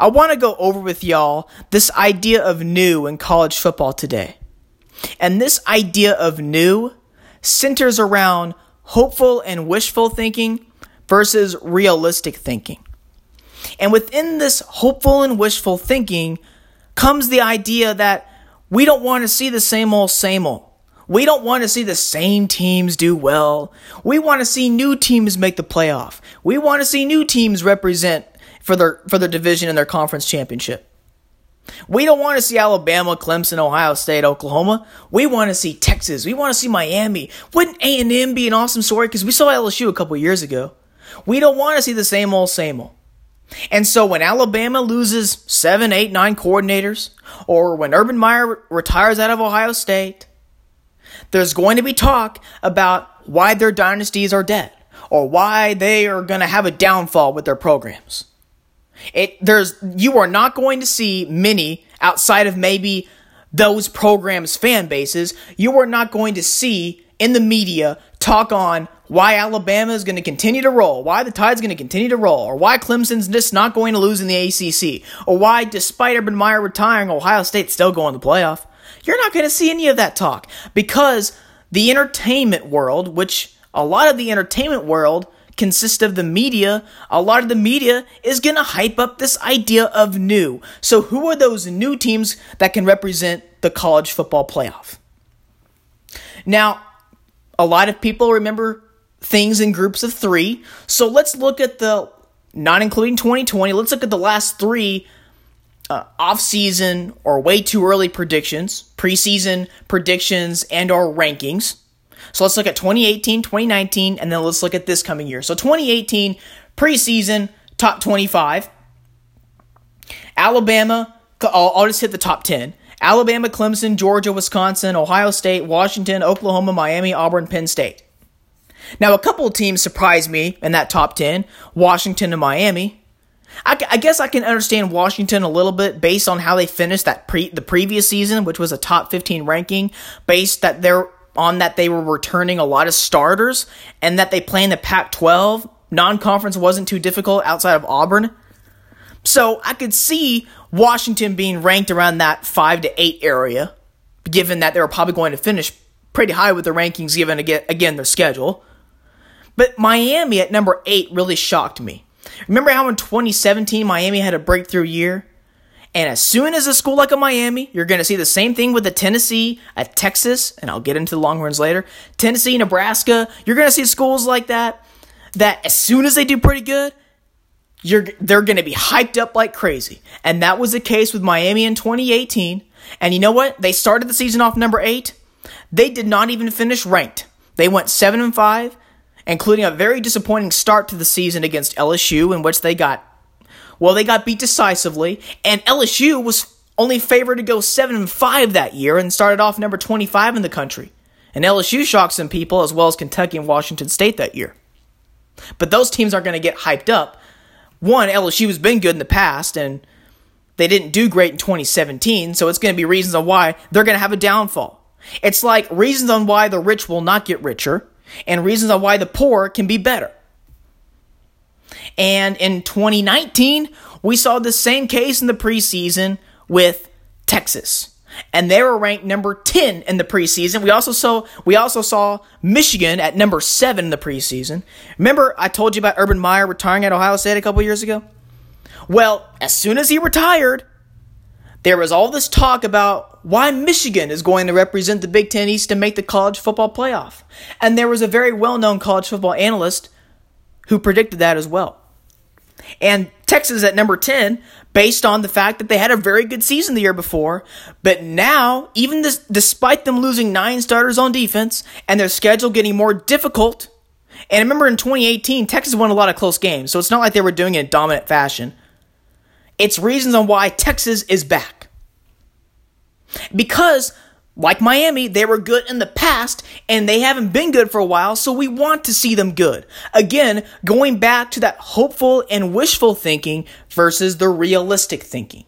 I want to go over with y'all this idea of new in college football today. And this idea of new centers around hopeful and wishful thinking versus realistic thinking. And within this hopeful and wishful thinking comes the idea that we don't want to see the same old, same old. We don't want to see the same teams do well. We want to see new teams make the playoff. We want to see new teams represent for their for their division and their conference championship. We don't want to see Alabama, Clemson, Ohio State, Oklahoma. We want to see Texas. We want to see Miami. Wouldn't A&M be an awesome story? Because we saw LSU a couple years ago. We don't want to see the same old, same old. And so when Alabama loses seven, eight, nine coordinators, or when Urban Meyer retires out of Ohio State, there's going to be talk about why their dynasties are dead, or why they are going to have a downfall with their programs. It there's you are not going to see many outside of maybe those programs' fan bases. You are not going to see in the media talk on why Alabama is going to continue to roll, why the Tide's going to continue to roll, or why Clemson's just not going to lose in the ACC, or why, despite Urban Meyer retiring, Ohio State's still going to the playoff. You're not going to see any of that talk because the entertainment world, which a lot of the entertainment world consists of the media, a lot of the media is going to hype up this idea of new. So, who are those new teams that can represent the college football playoff? Now, a lot of people remember things in groups of three. So, let's look at the, not including 2020, let's look at the last three uh, off-season or way too early predictions, preseason predictions, and our rankings. So let's look at 2018, 2019, and then let's look at this coming year. So 2018 preseason top 25. Alabama, I'll, I'll just hit the top 10. Alabama, Clemson, Georgia, Wisconsin, Ohio State, Washington, Oklahoma, Miami, Auburn, Penn State. Now, a couple of teams surprised me in that top 10 Washington and Miami. I, I, guess I can understand Washington a little bit based on how they finished that pre the previous season, which was a top 15 ranking, based that they're on that they were returning a lot of starters and that they play in the Pac-12. Non-conference wasn't too difficult outside of Auburn. So I could see Washington being ranked around that 5 to 8 area, given that they were probably going to finish pretty high with the rankings given again their schedule. But Miami at number 8 really shocked me. Remember how in 2017 Miami had a breakthrough year? And as soon as a school like a Miami, you're going to see the same thing with the Tennessee, a Texas, and I'll get into the Longhorns later. Tennessee, Nebraska, you're going to see schools like that that as soon as they do pretty good, you're they're going to be hyped up like crazy. And that was the case with Miami in 2018. And you know what? They started the season off number 8. They did not even finish ranked. They went 7 and 5 including a very disappointing start to the season against LSU, in which they got, well, they got beat decisively, and LSU was only favored to go 7 and 5 that year and started off number 25 in the country. And LSU shocked some people, as well as Kentucky and Washington State that year. But those teams aren't going to get hyped up. One, LSU has been good in the past, and they didn't do great in 2017, so it's going to be reasons on why they're going to have a downfall. It's like reasons on why the rich will not get richer, and reasons on why the poor can be better. And in 2019, we saw the same case in the preseason with Texas. And they were ranked number 10 in the preseason. We also saw we also saw Michigan at number 7 in the preseason. Remember I told you about Urban Meyer retiring at Ohio State a couple years ago? Well, as soon as he retired, there was all this talk about why Michigan is going to represent the Big Ten East to make the college football playoff. And there was a very well known college football analyst who predicted that as well. And Texas at number 10, based on the fact that they had a very good season the year before. But now, even this, despite them losing nine starters on defense and their schedule getting more difficult, and remember in 2018, Texas won a lot of close games, so it's not like they were doing it in dominant fashion. It's reasons on why Texas is back. Because, like Miami, they were good in the past and they haven't been good for a while, so we want to see them good. Again, going back to that hopeful and wishful thinking versus the realistic thinking.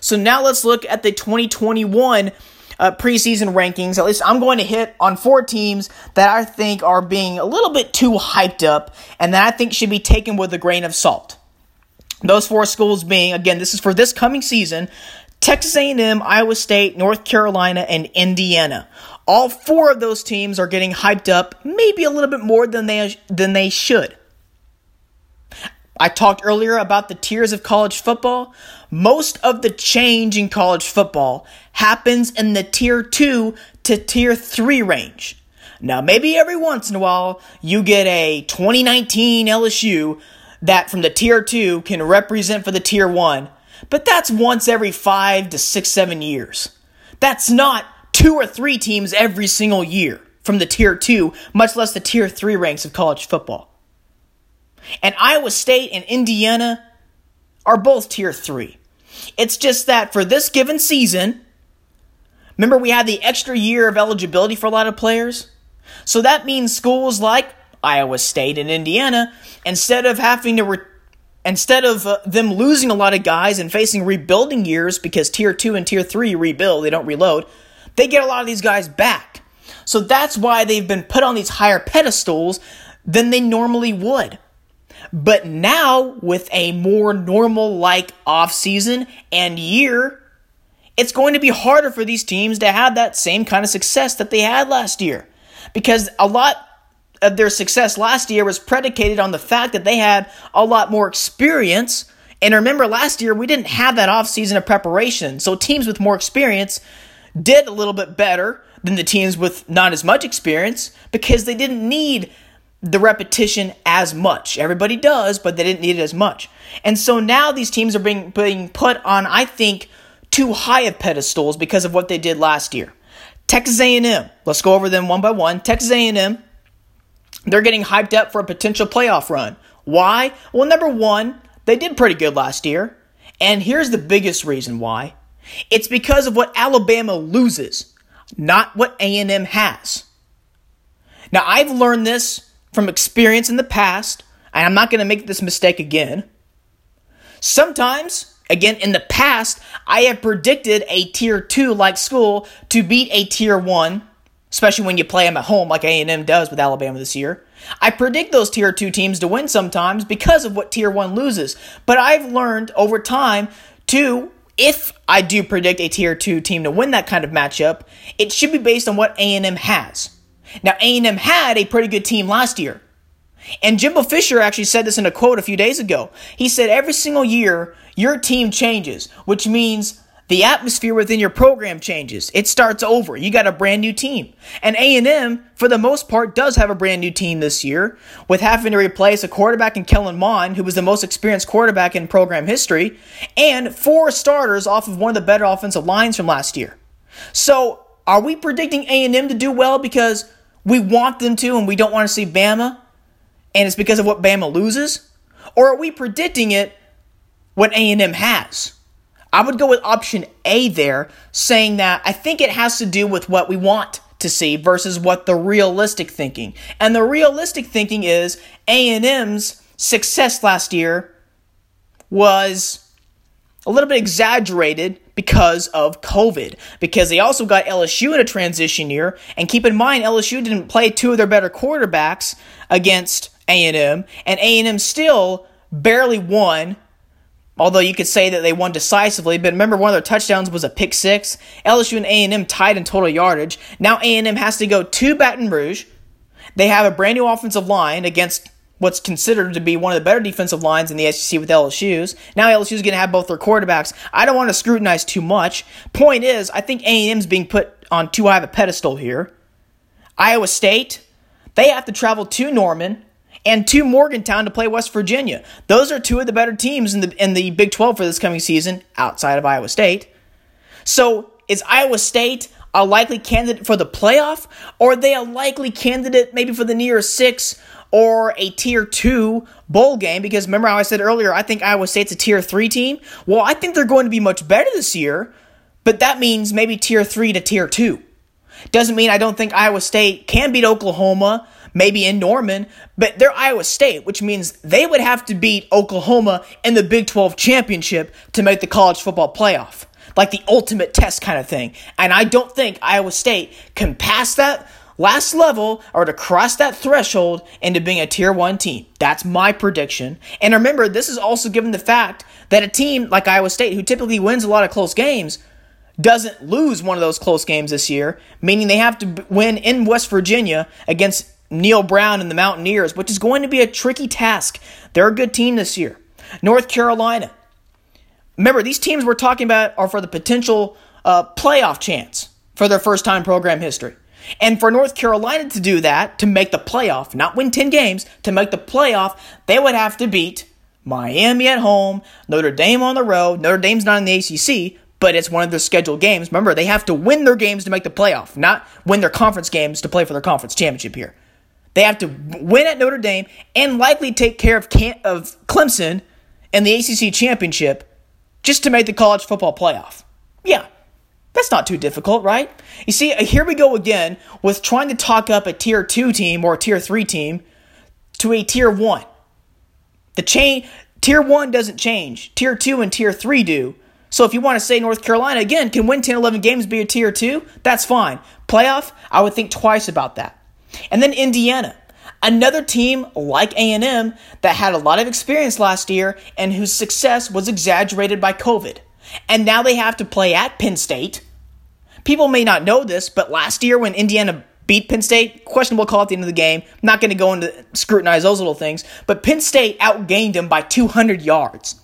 So now let's look at the 2021 uh, preseason rankings. At least I'm going to hit on four teams that I think are being a little bit too hyped up and that I think should be taken with a grain of salt. Those four schools being, again, this is for this coming season, Texas A&M, Iowa State, North Carolina, and Indiana. All four of those teams are getting hyped up maybe a little bit more than they than they should. I talked earlier about the tiers of college football. Most of the change in college football happens in the tier 2 to tier 3 range. Now, maybe every once in a while you get a 2019 LSU that from the tier 2 can represent for the tier 1, but that's once every 5 to 6 7 years. That's not two or three teams every single year from the tier 2, much less the tier 3 ranks of college football. And Iowa State and Indiana are both tier 3. It's just that for this given season, remember we had the extra year of eligibility for a lot of players? So that means schools like Iowa State and Indiana, instead of having to re- instead of uh, them losing a lot of guys and facing rebuilding years because tier 2 and tier 3 rebuild, they don't reload, they get a lot of these guys back. So that's why they've been put on these higher pedestals than they normally would. But now, with a more normal like offseason and year, it's going to be harder for these teams to have that same kind of success that they had last year. Because a lot of their success last year was predicated on the fact that they had a lot more experience. And remember, last year we didn't have that offseason of preparation. So teams with more experience did a little bit better than the teams with not as much experience because they didn't need the repetition as much. Everybody does, but they didn't need it as much. And so now these teams are being, being put on, I think, too high of pedestals because of what they did last year. Texas A&M, let's go over them one by one. Texas A&M, they're getting hyped up for a potential playoff run. Why? Well, number one, they did pretty good last year. And here's the biggest reason why. It's because of what Alabama loses, not what A&M has. Now, I've learned this from experience in the past, and I'm not going to make this mistake again. Sometimes, again, in the past, I have predicted a tier 2 like school to beat a tier 1, especially when you play them at home like A&M does with Alabama this year. I predict those tier 2 teams to win sometimes because of what tier 1 loses. But I've learned over time to if I do predict a tier 2 team to win that kind of matchup, it should be based on what A&M has. Now, A&M had a pretty good team last year. And Jimbo Fisher actually said this in a quote a few days ago. He said, Every single year, your team changes, which means the atmosphere within your program changes. It starts over. You got a brand new team. And A&M, for the most part, does have a brand new team this year, with having to replace a quarterback in Kellen Mond, who was the most experienced quarterback in program history, and four starters off of one of the better offensive lines from last year. So, are we predicting A&M to do well because we want them to and we don't want to see Bama, and it's because of what Bama loses? Or are we predicting it what A&M has? I would go with option A there, saying that I think it has to do with what we want to see versus what the realistic thinking. And the realistic thinking is A&M's success last year was a little bit exaggerated because of COVID. Because they also got LSU in a transition year, and keep in mind LSU didn't play two of their better quarterbacks against A&M, and A&M still barely won. Although you could say that they won decisively, but remember one of their touchdowns was a pick six. LSU and A&M tied in total yardage. Now A&M has to go to Baton Rouge. They have a brand new offensive line against what's considered to be one of the better defensive lines in the SEC with LSU's. Now LSU's going to have both their quarterbacks. I don't want to scrutinize too much. Point is, I think A&M's being put on too high of a pedestal here. Iowa State, they have to travel to Norman and to Morgantown to play West Virginia. Those are two of the better teams in the in the Big 12 for this coming season outside of Iowa State. So, is Iowa State a likely candidate for the playoff or are they a likely candidate maybe for the New Year's 6 or a tier two bowl game because remember how I said earlier, I think Iowa State's a tier three team? Well, I think they're going to be much better this year, but that means maybe tier three to tier two. Doesn't mean I don't think Iowa State can beat Oklahoma, maybe in Norman, but they're Iowa State, which means they would have to beat Oklahoma in the Big 12 championship to make the college football playoff. Like the ultimate test kind of thing. And I don't think Iowa State can pass that last level or to cross that threshold into being a tier one team. That's my prediction. And remember, this is also given the fact that a team like Iowa State, who typically wins a lot of close games, doesn't lose one of those close games this year, meaning they have to win in West Virginia against Neal Brown and the Mountaineers, which is going to be a tricky task. They're a good team this year. North Carolina. Remember, these teams we're talking about are for the potential uh, playoff chance for their first time program history. And for North Carolina to do that, to make the playoff, not win 10 games, to make the playoff, they would have to beat Miami at home, Notre Dame on the road. Notre Dame's not in the ACC, but it's one of their scheduled games. Remember, they have to win their games to make the playoff, not win their conference games to play for their conference championship here. They have to win at Notre Dame and likely take care of, Can- of Clemson and the ACC championship just to make the college football playoff. Yeah, that's not too difficult, right? You see, uh, here we go again with trying to talk up a tier 2 team or a tier 3 team to a tier 1. The chain tier 1 doesn't change. Tier 2 and tier 3 do. So if you want to say North Carolina again can win 10 11 games be a tier 2, that's fine. Playoff, I would think twice about that. And then Indiana, another team like A&M that had a lot of experience last year and whose success was exaggerated by COVID. And now they have to play at Penn State. People may not know this, but last year when Indiana beat Penn State, questionable call at the end of the game. not going to go into scrutinize those little things, but Penn State outgained them by 200 yards.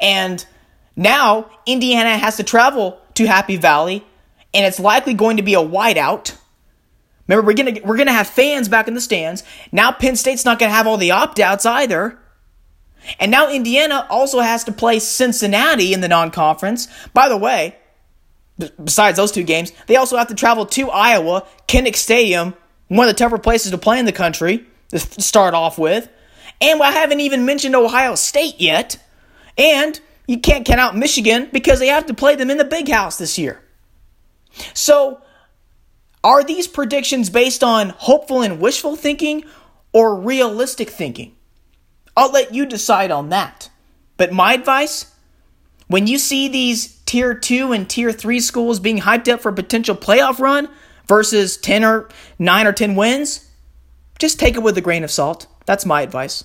And now Indiana has to travel to Happy Valley, and it's likely going to be a whiteout Remember, we're gonna we're gonna have fans back in the stands. Now Penn State's not gonna have all the opt outs either. And now Indiana also has to play Cincinnati in the non conference. By the way, besides those two games, they also have to travel to Iowa, Kinnick Stadium, one of the tougher places to play in the country to start off with. And I haven't even mentioned Ohio State yet. And you can't count out Michigan because they have to play them in the big house this year. So are these predictions based on hopeful and wishful thinking or realistic thinking? I'll let you decide on that. But my advice when you see these tier 2 and tier 3 schools being hyped up for a potential playoff run versus 10 or 9 or 10 wins, just take it with a grain of salt. That's my advice.